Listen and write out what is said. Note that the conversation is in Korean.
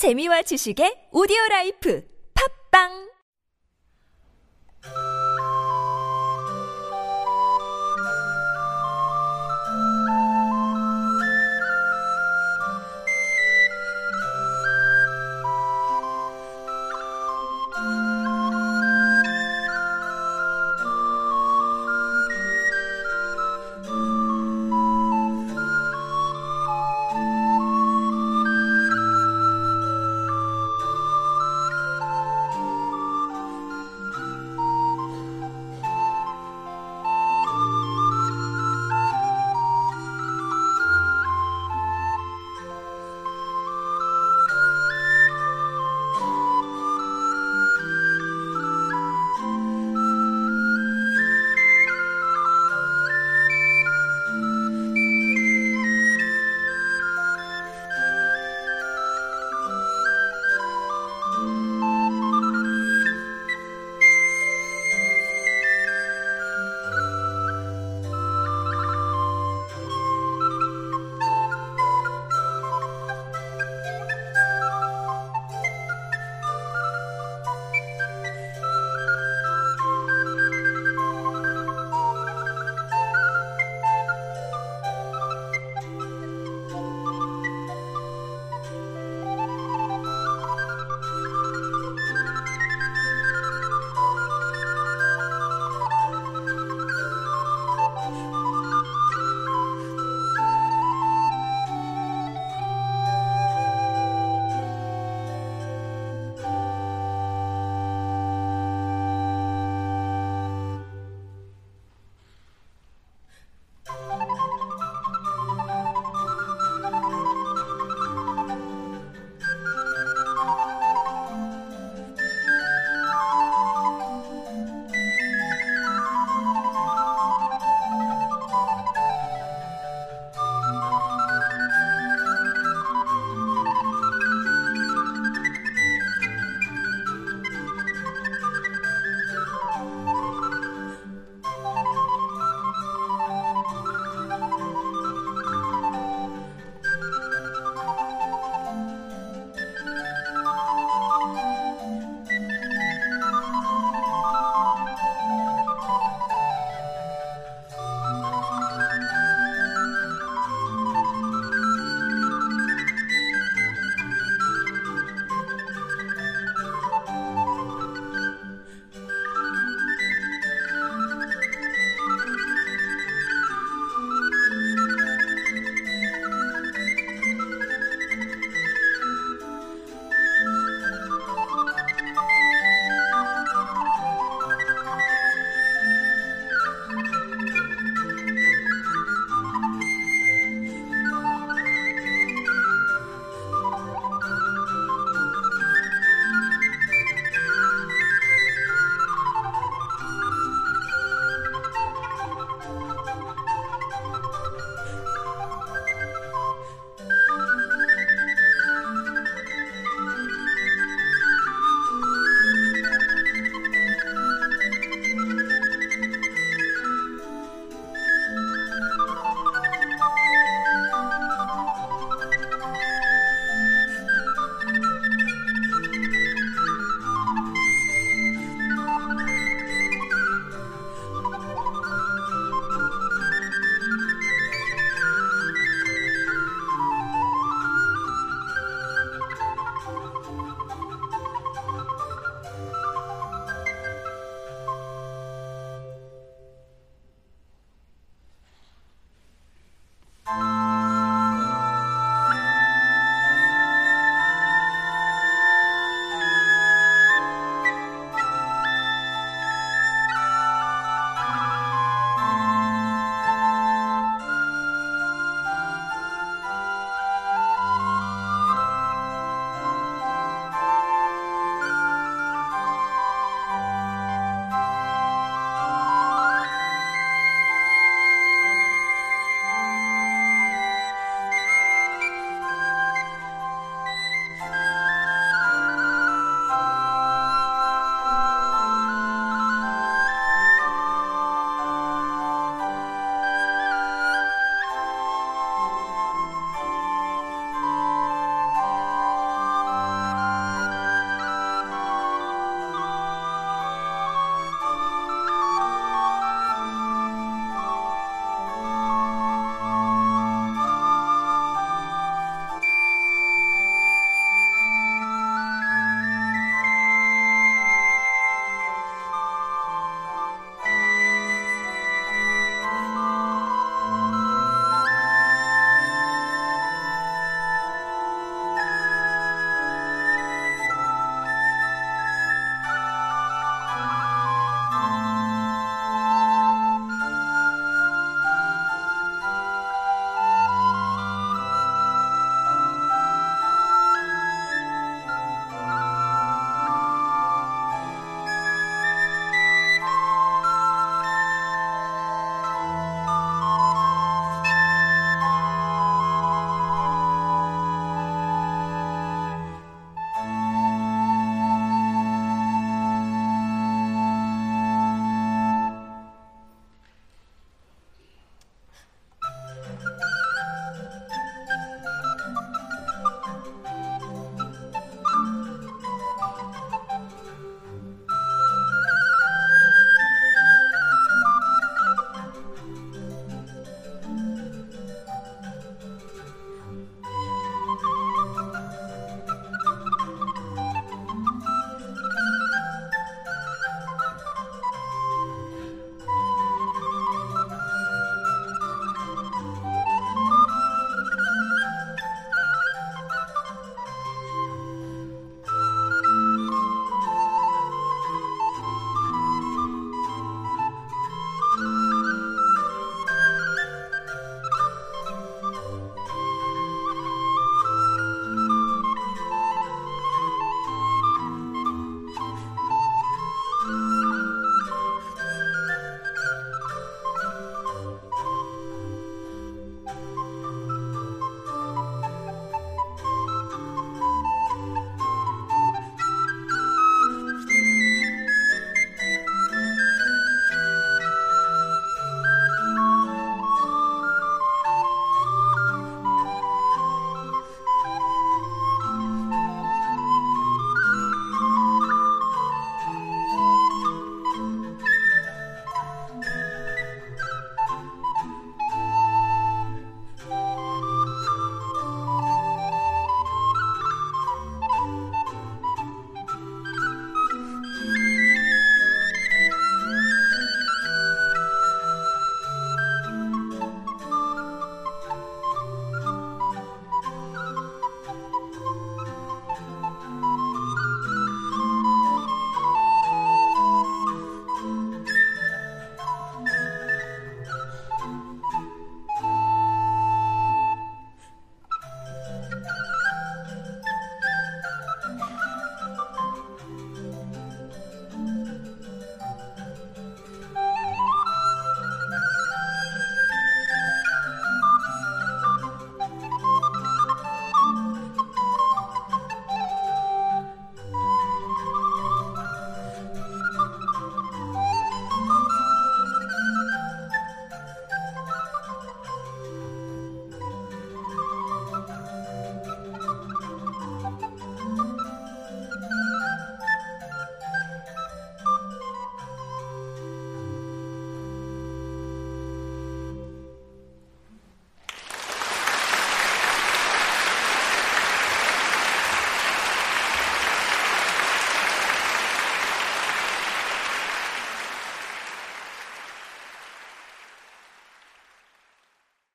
재미와 지식의 오디오 라이프. 팝빵!